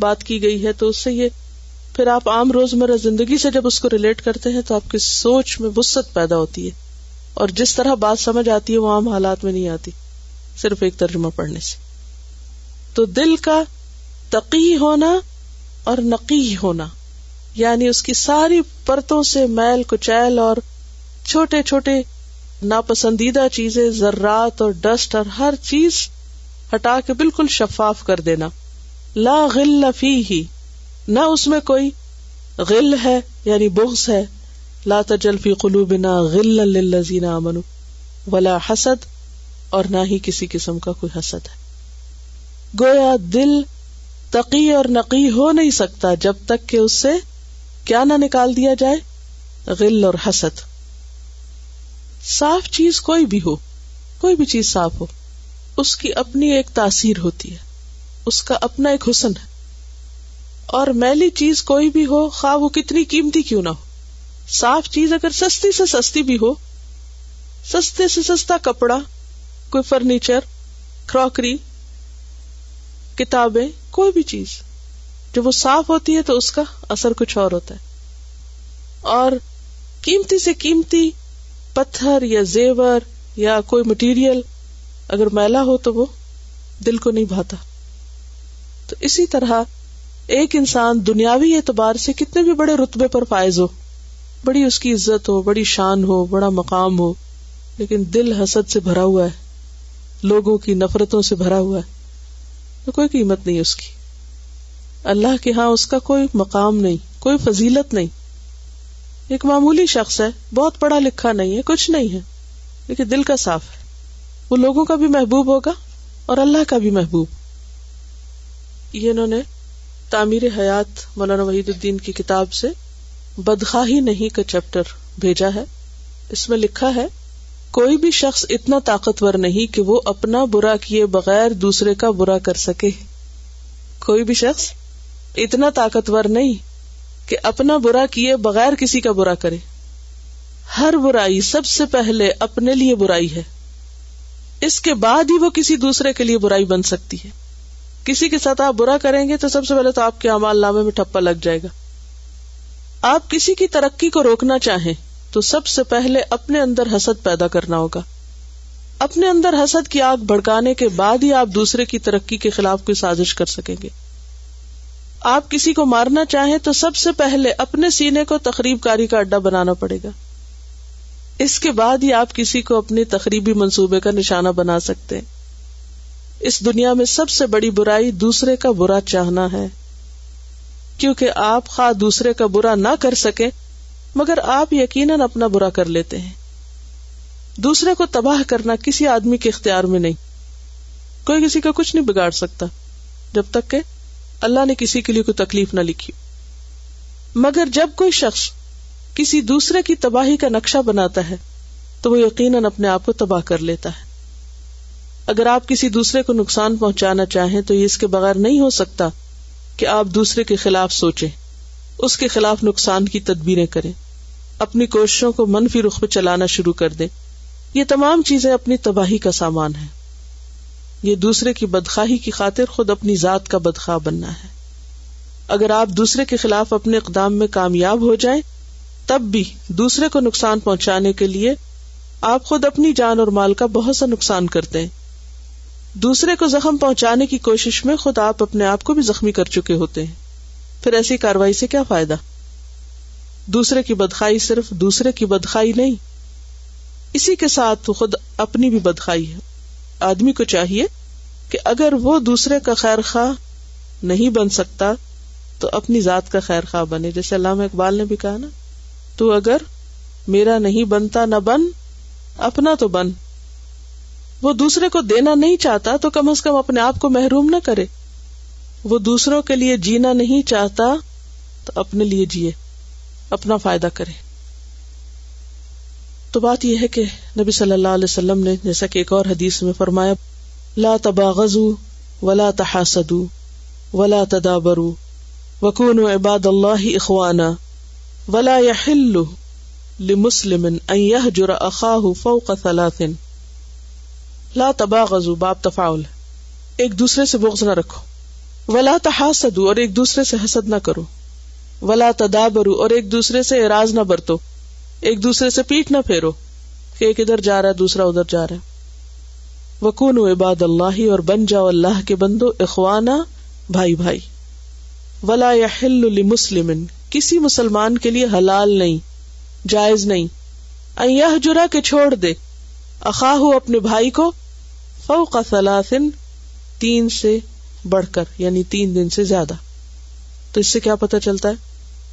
بات کی گئی ہے تو اس سے یہ پھر آپ عام روز مرہ زندگی سے جب اس کو ریلیٹ کرتے ہیں تو آپ کی سوچ میں وسط پیدا ہوتی ہے اور جس طرح بات سمجھ آتی ہے وہ عام حالات میں نہیں آتی صرف ایک ترجمہ پڑھنے سے تو دل کا تقی ہونا اور نقی ہونا یعنی اس کی ساری پرتوں سے میل کچیل اور چھوٹے چھوٹے ناپسندیدہ چیزیں ذرات اور ڈسٹ اور ہر چیز ہٹا کے بالکل شفاف کر دینا لا غل ہی نہ اس میں کوئی غل ہے یعنی بغض ہے لا تجل فی قلو بنا غلو ولا حسد اور نہ ہی کسی قسم کا کوئی حسد ہے گویا دل تقی اور نقی ہو نہیں سکتا جب تک کہ اس سے کیا نہ نکال دیا جائے غل اور حسد صاف چیز کوئی بھی ہو کوئی بھی چیز صاف ہو اس کی اپنی ایک تاثیر ہوتی ہے اس کا اپنا ایک حسن ہے اور میلی چیز کوئی بھی ہو خواہ وہ کتنی قیمتی کیوں نہ ہو صاف چیز اگر سستی سے سستی بھی ہو سستے سے سستا کپڑا کوئی فرنیچر کراکری کتابیں کوئی بھی چیز جب وہ صاف ہوتی ہے تو اس کا اثر کچھ اور ہوتا ہے اور قیمتی سے قیمتی پتھر یا زیور یا کوئی مٹیریل اگر میلا ہو تو وہ دل کو نہیں بھاتا تو اسی طرح ایک انسان دنیاوی اعتبار سے کتنے بھی بڑے رتبے پر فائز ہو بڑی اس کی عزت ہو بڑی شان ہو بڑا مقام ہو لیکن دل حسد سے بھرا ہوا ہے لوگوں کی نفرتوں سے بھرا ہوا ہے تو کوئی قیمت نہیں اس کی اللہ کے ہاں اس کا کوئی مقام نہیں کوئی فضیلت نہیں ایک معمولی شخص ہے بہت پڑھا لکھا نہیں ہے کچھ نہیں ہے لیکن دل کا صاف ہے وہ لوگوں کا بھی محبوب ہوگا اور اللہ کا بھی محبوب یہ انہوں نے تعمیر حیات مولانا وحید الدین کی کتاب سے بدخاہی نہیں کا چیپٹر بھیجا ہے اس میں لکھا ہے کوئی بھی شخص اتنا طاقتور نہیں کہ وہ اپنا برا کیے بغیر دوسرے کا برا کر سکے کوئی بھی شخص اتنا طاقتور نہیں کہ اپنا برا کیے بغیر کسی کا برا کرے ہر برائی سب سے پہلے اپنے لیے برائی ہے اس کے بعد ہی وہ کسی دوسرے کے لیے برائی بن سکتی ہے کسی کے ساتھ آپ برا کریں گے تو سب سے پہلے تو آپ کے امال نامے میں ٹھپا لگ جائے گا آپ کسی کی ترقی کو روکنا چاہیں تو سب سے پہلے اپنے اندر حسد پیدا کرنا ہوگا اپنے اندر حسد کی آگ بھڑکانے کے بعد ہی آپ دوسرے کی ترقی کے خلاف کوئی سازش کر سکیں گے آپ کسی کو مارنا چاہیں تو سب سے پہلے اپنے سینے کو تقریب کاری کا اڈا بنانا پڑے گا اس کے بعد ہی آپ کسی کو اپنی تقریبی منصوبے کا نشانہ بنا سکتے ہیں اس دنیا میں سب سے بڑی برائی دوسرے کا برا چاہنا ہے کیونکہ آپ خواہ دوسرے کا برا نہ کر سکے مگر آپ یقیناً اپنا برا کر لیتے ہیں دوسرے کو تباہ کرنا کسی آدمی کے اختیار میں نہیں کوئی کسی کا کچھ نہیں بگاڑ سکتا جب تک کہ اللہ نے کسی کے لیے کوئی تکلیف نہ لکھی مگر جب کوئی شخص کسی دوسرے کی تباہی کا نقشہ بناتا ہے تو وہ یقیناً اپنے آپ کو تباہ کر لیتا ہے اگر آپ کسی دوسرے کو نقصان پہنچانا چاہیں تو یہ اس کے بغیر نہیں ہو سکتا کہ آپ دوسرے کے خلاف سوچیں اس کے خلاف نقصان کی تدبیریں کریں اپنی کوششوں کو منفی رخ پہ چلانا شروع کر دیں یہ تمام چیزیں اپنی تباہی کا سامان ہے یہ دوسرے کی بدخواہی کی خاطر خود اپنی ذات کا بدخواہ بننا ہے اگر آپ دوسرے کے خلاف اپنے اقدام میں کامیاب ہو جائیں تب بھی دوسرے کو نقصان پہنچانے کے لیے آپ خود اپنی جان اور مال کا بہت سا نقصان کرتے ہیں دوسرے کو زخم پہنچانے کی کوشش میں خود آپ اپنے آپ کو بھی زخمی کر چکے ہوتے ہیں پھر ایسی کاروائی سے کیا فائدہ دوسرے کی بدخائی صرف دوسرے کی بدخائی نہیں اسی کے ساتھ خود اپنی بھی بدخائی ہے آدمی کو چاہیے کہ اگر وہ دوسرے کا خیر خواہ نہیں بن سکتا تو اپنی ذات کا خیر خواہ بنے جیسے علامہ اقبال نے بھی کہا نا تو اگر میرا نہیں بنتا نہ بن اپنا تو بن وہ دوسرے کو دینا نہیں چاہتا تو کم از کم اپنے آپ کو محروم نہ کرے وہ دوسروں کے لیے جینا نہیں چاہتا تو اپنے لیے جیے اپنا فائدہ کرے تو بات یہ ہے کہ نبی صلی اللہ علیہ وسلم نے جیسا کہ ایک اور حدیث میں فرمایا لا تباغز ولا تحاسد ولا تدابر وکون و عباد اللہ اخوانا ولا يحل لمسلم ان يهجر اخاه فوق ثلاث لا تباغز باب تفاعل ایک دوسرے سے بغض نہ رکھو ولا تحاسد اور ایک دوسرے سے حسد نہ کرو ولا تدابر اور ایک دوسرے سے اعراض نہ برتو ایک دوسرے سے پیٹ نہ پھیرو کہ ایک ادھر جا رہا ہے دوسرا ادھر جا رہا ہے وکون عباد اللہ اور بن جاؤ اللہ کے بندو اخوانا بھائی بھائی ولا یا مسلم کسی مسلمان کے لیے حلال نہیں جائز نہیں جرا کے چھوڑ دے اخا ہو اپنے بھائی کو فو کا سلاسن تین سے بڑھ کر یعنی تین دن سے زیادہ تو اس سے کیا پتا چلتا ہے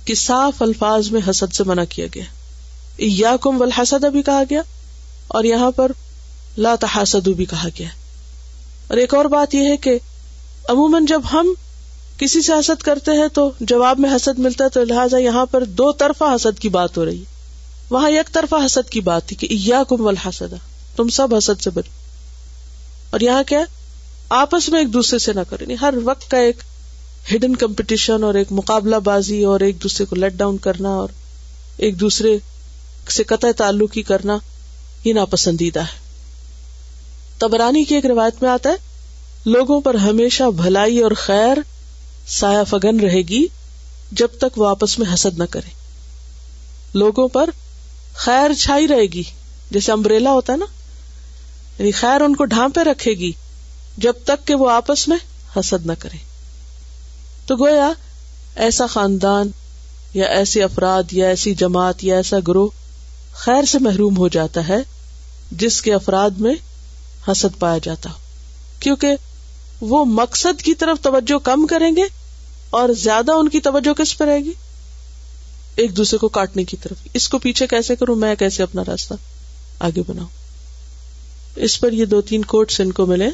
کہ صاف الفاظ میں حسد سے منع کیا گیا ہے یا کم حسدا بھی کہا گیا اور یہاں پر تحاسدو بھی کہا گیا اور ایک اور بات یہ ہے کہ عموماً جب ہم کسی سے حسد کرتے ہیں تو جواب میں حسد ملتا ہے تو لہٰذا یہاں پر دو طرفہ حسد کی بات ہو رہی وہاں ایک طرفہ حسد کی بات تھی کہ یا کم وسدا تم سب حسد سے بچو اور یہاں کیا آپس میں ایک دوسرے سے نہ کریں یعنی ہر وقت کا ایک ہڈن کمپٹیشن اور ایک مقابلہ بازی اور ایک دوسرے کو لیٹ ڈاؤن کرنا اور ایک دوسرے سے تعلق ہی کرنا یہ ناپسندیدہ ہے تبرانی کی ایک روایت میں آتا ہے لوگوں پر ہمیشہ بھلائی اور خیر سایہ فگن رہے گی جب تک وہ آپس میں حسد نہ کرے لوگوں پر خیر چھائی رہے گی جیسے امبریلا ہوتا ہے نا یعنی خیر ان کو ڈھانپے رکھے گی جب تک کہ وہ آپس میں حسد نہ کرے تو گویا ایسا خاندان یا ایسے افراد یا ایسی جماعت یا ایسا گروہ خیر سے محروم ہو جاتا ہے جس کے افراد میں حسد پایا جاتا ہو کیونکہ وہ مقصد کی طرف توجہ کم کریں گے اور زیادہ ان کی توجہ کس پر رہے گی ایک دوسرے کو کاٹنے کی طرف اس کو پیچھے کیسے کروں میں کیسے اپنا راستہ آگے بناؤں اس پر یہ دو تین کوٹس ان کو ملے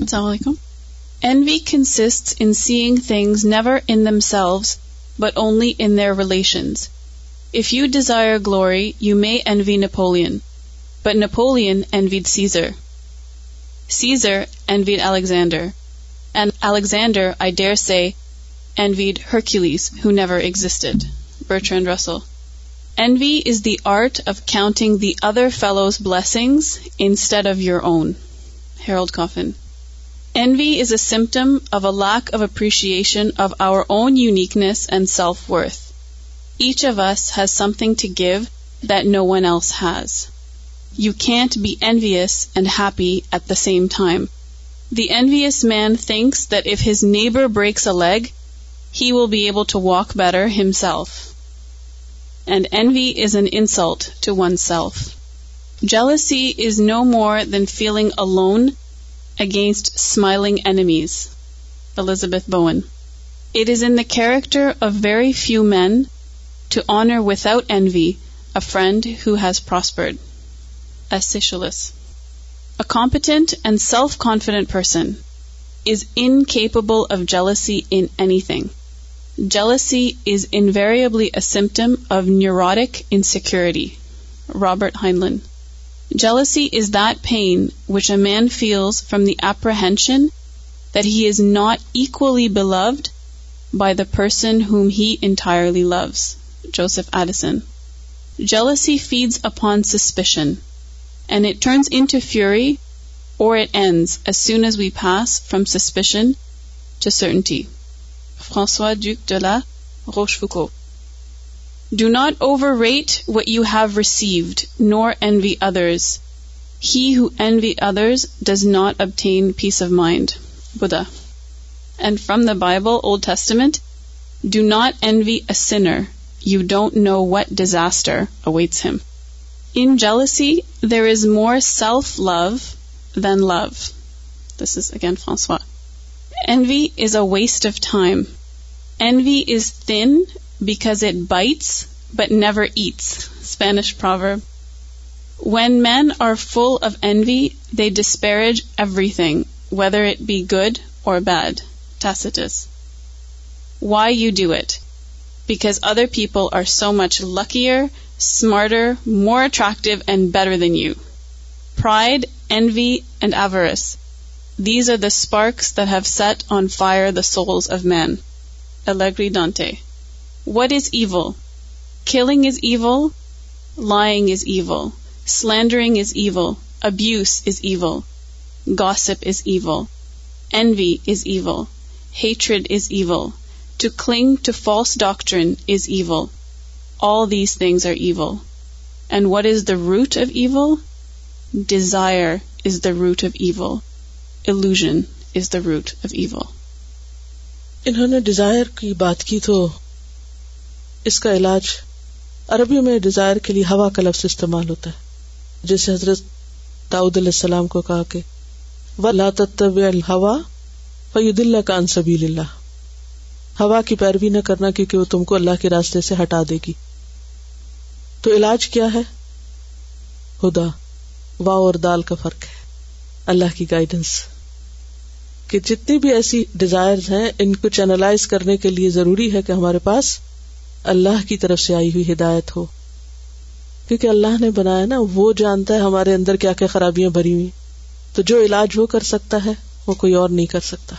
السلام علیکم and we consist in seeing things never only relations If you desire glory, you may envy Napoleon, but Napoleon envied Caesar. Caesar envied Alexander, and Alexander, I dare say, envied Hercules, who never existed. Bertrand Russell. Envy is the art of counting the other fellow's blessings instead of your own. Harold Coffin. Envy is a symptom of a lack of appreciation of our own uniqueness and self-worth. Each of us has something to give that no one else has. You can't be envious and happy at the same time. The envious man thinks that if his neighbor breaks a leg, he will be able to walk better himself. And envy is an insult to oneself. Jealousy is no more than feeling alone against smiling enemies. Elizabeth Bowen. It is in the character of very few men to honor without envy a friend who has prospered. Ascicialus. A competent and self-confident person is incapable of jealousy in anything. Jealousy is invariably a symptom of neurotic insecurity. Robert Heinlein. Jealousy is that pain which a man feels from the apprehension that he is not equally beloved by the person whom he entirely loves. Joseph Addison. Jealousy feeds upon suspicion, and it turns into fury, or it ends as soon as we pass from suspicion to certainty. François Duc de la Rochefoucauld. Do not overrate what you have received, nor envy others. He who envy others does not obtain peace of mind. Buddha. And from the Bible, Old Testament, do not envy a sinner, you don't know what disaster awaits him. In jealousy, there is more self-love than love. This is again Francois. Envy is a waste of time. Envy is thin because it bites but never eats. Spanish proverb. When men are full of envy, they disparage everything, whether it be good or bad. Tacitus. Why you do it? because other people are so much luckier, smarter, more attractive, and better than you. Pride, envy, and avarice. These are the sparks that have set on fire the souls of men. Allegri Dante. What is evil? Killing is evil. Lying is evil. Slandering is evil. Abuse is evil. Gossip is evil. Envy is evil. Hatred is evil. To clinging to false doctrine is is is is all these things are and what the the the root root root of of of desire انہوں نے Dzire کی بات کی تو اس کا علاج عربی میں ڈیزائر کے لیے ہوا کا لفظ استعمال ہوتا ہے جیسے حضرت داؤد علیہ السلام کو کہا کہ ولا و لاتب الا اللہ دلہ کانسبی اللہ ہوا کی پیروی نہ کرنا کیونکہ وہ تم کو اللہ کے راستے سے ہٹا دے گی تو علاج کیا ہے خدا وا اور دال کا فرق ہے اللہ کی گائیڈنس کہ جتنی بھی ایسی ڈیزائر ہیں ان کو چینلائز کرنے کے لیے ضروری ہے کہ ہمارے پاس اللہ کی طرف سے آئی ہوئی ہدایت ہو کیونکہ اللہ نے بنایا نا وہ جانتا ہے ہمارے اندر کیا کیا خرابیاں بھری ہوئی تو جو علاج وہ کر سکتا ہے وہ کوئی اور نہیں کر سکتا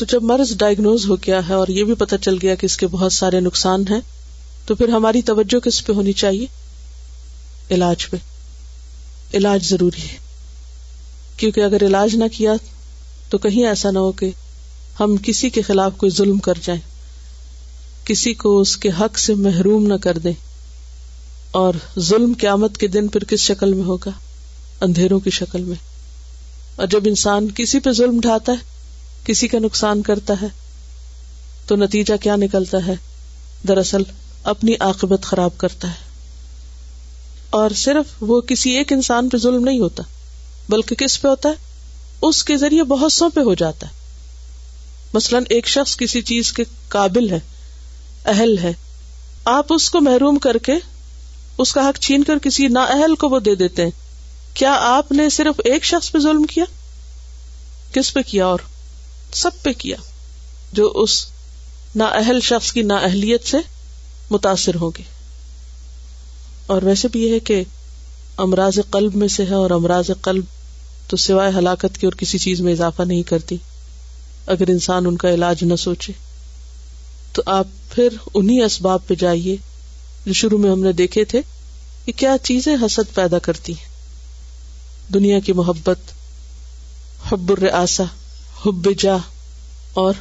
تو جب مرض ڈائگنوز ہو گیا ہے اور یہ بھی پتا چل گیا کہ اس کے بہت سارے نقصان ہیں تو پھر ہماری توجہ کس پہ ہونی چاہیے علاج علاج پہ ضروری ہے کیونکہ اگر علاج نہ کیا تو کہیں ایسا نہ ہو کہ ہم کسی کے خلاف کوئی ظلم کر جائیں کسی کو اس کے حق سے محروم نہ کر دیں اور ظلم قیامت کے دن پھر کس شکل میں ہوگا اندھیروں کی شکل میں اور جب انسان کسی پہ ظلم ڈھاتا ہے کسی کا نقصان کرتا ہے تو نتیجہ کیا نکلتا ہے دراصل اپنی آکبت خراب کرتا ہے اور صرف وہ کسی ایک انسان پہ ظلم نہیں ہوتا بلکہ کس پہ ہوتا ہے اس کے ذریعے بہت سو پہ ہو جاتا ہے مثلاً ایک شخص کسی چیز کے قابل ہے اہل ہے آپ اس کو محروم کر کے اس کا حق چھین کر کسی نا اہل کو وہ دے دیتے ہیں کیا آپ نے صرف ایک شخص پہ ظلم کیا کس پہ کیا اور سب پہ کیا جو اس نا اہل شخص کی نا اہلیت سے متاثر ہوگی اور ویسے بھی یہ ہے کہ امراض قلب میں سے ہے اور امراض قلب تو سوائے ہلاکت کی اور کسی چیز میں اضافہ نہیں کرتی اگر انسان ان کا علاج نہ سوچے تو آپ پھر انہیں اسباب پہ جائیے جو شروع میں ہم نے دیکھے تھے کہ کیا چیزیں حسد پیدا کرتی ہیں دنیا کی محبت حبرآ حب جا اور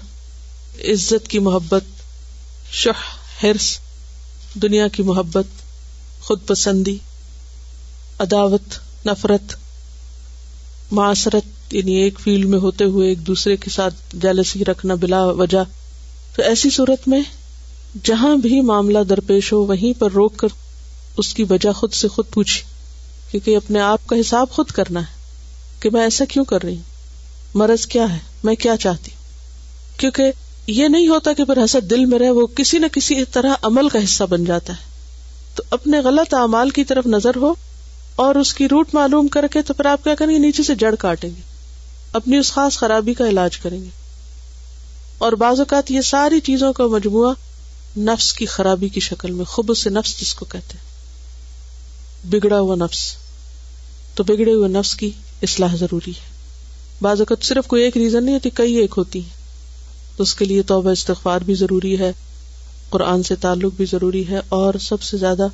عزت کی محبت ہرس دنیا کی محبت خود پسندی عداوت نفرت معاشرت یعنی ایک فیلڈ میں ہوتے ہوئے ایک دوسرے کے ساتھ جالسی رکھنا بلا وجہ تو ایسی صورت میں جہاں بھی معاملہ درپیش ہو وہیں پر روک کر اس کی وجہ خود سے خود پوچھی کیونکہ اپنے آپ کا حساب خود کرنا ہے کہ میں ایسا کیوں کر رہی ہوں مرض کیا ہے میں کیا چاہتی ہوں کیونکہ یہ نہیں ہوتا کہ پھر حسد دل میں رہے وہ کسی نہ کسی طرح عمل کا حصہ بن جاتا ہے تو اپنے غلط اعمال کی طرف نظر ہو اور اس کی روٹ معلوم کر کے تو پھر آپ کیا کریں گے نیچے سے جڑ کاٹیں گے اپنی اس خاص خرابی کا علاج کریں گے اور بعض اوقات یہ ساری چیزوں کا مجموعہ نفس کی خرابی کی شکل میں خوب سے نفس جس کو کہتے ہیں بگڑا ہوا نفس تو بگڑے ہوئے نفس کی اصلاح ضروری ہے بعض اوقات صرف کوئی ایک ریزن نہیں ہوتی کئی ایک ہوتی تو اس کے لیے توبہ استغفار بھی ضروری ہے قرآن سے تعلق بھی ضروری ہے اور سب سے زیادہ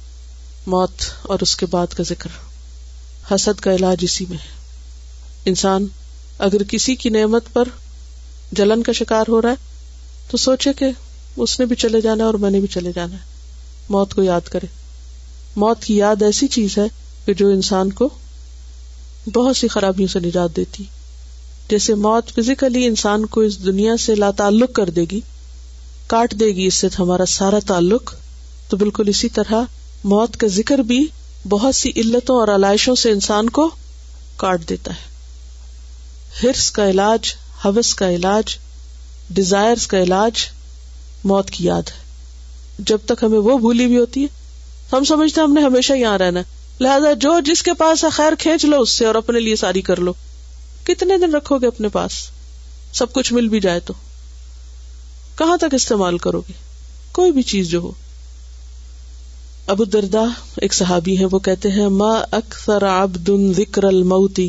موت اور اس کے بعد کا ذکر حسد کا علاج اسی میں ہے انسان اگر کسی کی نعمت پر جلن کا شکار ہو رہا ہے تو سوچے کہ اس نے بھی چلے جانا ہے اور میں نے بھی چلے جانا ہے موت کو یاد کرے موت کی یاد ایسی چیز ہے کہ جو انسان کو بہت سی خرابیوں سے نجات دیتی جیسے موت فزیکلی انسان کو اس دنیا سے لا تعلق کر دے گی کاٹ دے گی اس سے ہمارا سارا تعلق تو بالکل اسی طرح موت کا ذکر بھی بہت سی علتوں اور علائشوں سے انسان کو کاٹ دیتا ہے ہرس کا علاج حوث کا علاج ڈیزائر کا علاج موت کی یاد ہے جب تک ہمیں وہ بھولی بھی ہوتی ہے ہم سمجھتے ہیں ہم نے ہمیشہ یہاں رہنا ہے لہٰذا جو جس کے پاس خیر کھینچ لو اس سے اور اپنے لیے ساری کر لو کتنے دن رکھو گے اپنے پاس سب کچھ مل بھی جائے تو کہاں تک استعمال کرو گے کوئی بھی چیز جو ہو ابو دردا ایک صحابی ہے وہ کہتے ہیں ما اکثر عبد ذکر الموت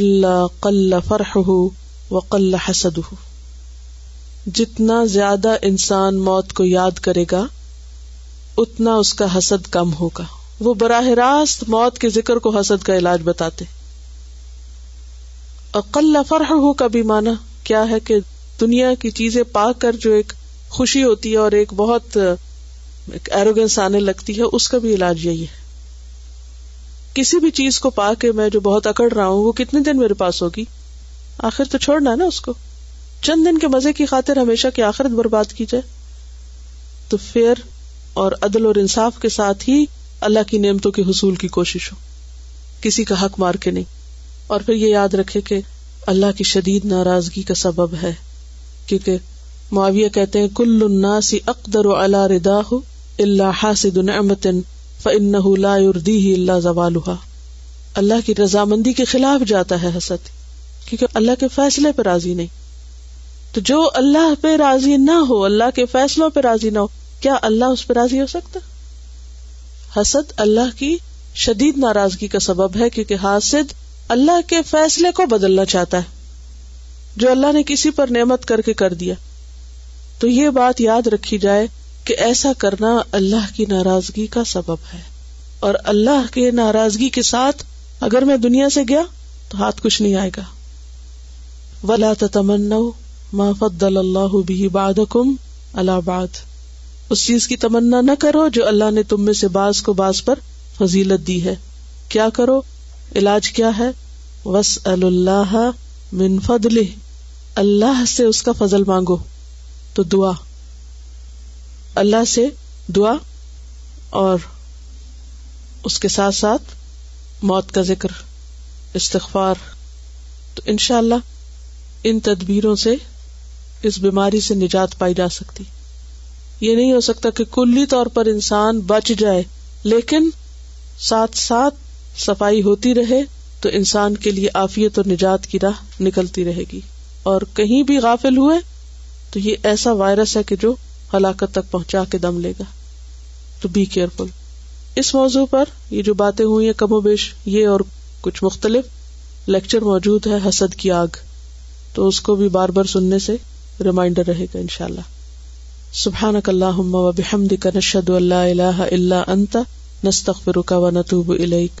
الا قل فرحه وقل حسده جتنا زیادہ انسان موت کو یاد کرے گا اتنا اس کا حسد کم ہوگا وہ براہ راست موت کے ذکر کو حسد کا علاج بتاتے ہیں اقل فرح ہو کبھی مانا کیا ہے کہ دنیا کی چیزیں پا کر جو ایک خوشی ہوتی ہے اور ایک بہت ایروگینس آنے لگتی ہے اس کا بھی علاج یہی ہے کسی بھی چیز کو پا کے میں جو بہت اکڑ رہا ہوں وہ کتنے دن میرے پاس ہوگی آخر تو چھوڑنا ہے نا اس کو چند دن کے مزے کی خاطر ہمیشہ کی آخرت برباد کی جائے تو فیر اور عدل اور انصاف کے ساتھ ہی اللہ کی نعمتوں کے حصول کی کوشش ہو کسی کا حق مار کے نہیں اور پھر یہ یاد رکھے کہ اللہ کی شدید ناراضگی کا سبب ہے کیونکہ معاویہ کہتے ہیں کل الناس اقدر على الا الا حاسد نعمت فانه لا يرضيه زوالها اللہ کی رضامندی کے خلاف جاتا ہے حسد کیونکہ اللہ کے فیصلے پہ راضی نہیں تو جو اللہ پہ راضی نہ ہو اللہ کے فیصلوں پہ راضی نہ ہو کیا اللہ اس پہ راضی ہو سکتا حسد اللہ کی شدید ناراضگی کا سبب ہے کیونکہ حاسد اللہ کے فیصلے کو بدلنا چاہتا ہے جو اللہ نے کسی پر نعمت کر کے کر دیا تو یہ بات یاد رکھی جائے کہ ایسا کرنا اللہ کی ناراضگی کا سبب ہے اور اللہ کے ناراضگی کے ساتھ اگر میں دنیا سے گیا تو ہاتھ کچھ نہیں آئے گا ولہ تمن اللہ اللہ اس چیز کی تمنا نہ کرو جو اللہ نے تم میں سے باز کو باز پر فضیلت دی ہے کیا کرو علاج کیا ہے وس اللہ منفد فضل اللہ سے اس کا فضل مانگو تو دعا اللہ سے دعا اور اس کے ساتھ ساتھ موت کا ذکر استغفار تو انشاء اللہ ان تدبیروں سے اس بیماری سے نجات پائی جا سکتی یہ نہیں ہو سکتا کہ کلی طور پر انسان بچ جائے لیکن ساتھ ساتھ صفائی ہوتی رہے تو انسان کے لیے آفیت اور نجات کی راہ نکلتی رہے گی اور کہیں بھی غافل ہوئے تو یہ ایسا وائرس ہے کہ جو ہلاکت تک پہنچا کے دم لے گا تو بی کیئر فل اس موضوع پر یہ جو باتیں ہوئی ہیں کم و بیش یہ اور کچھ مختلف لیکچر موجود ہے حسد کی آگ تو اس کو بھی بار بار سننے سے ریمائنڈر رہے گا ان شاء اللہ سبحان کل اللہ نستخ نتوب الیک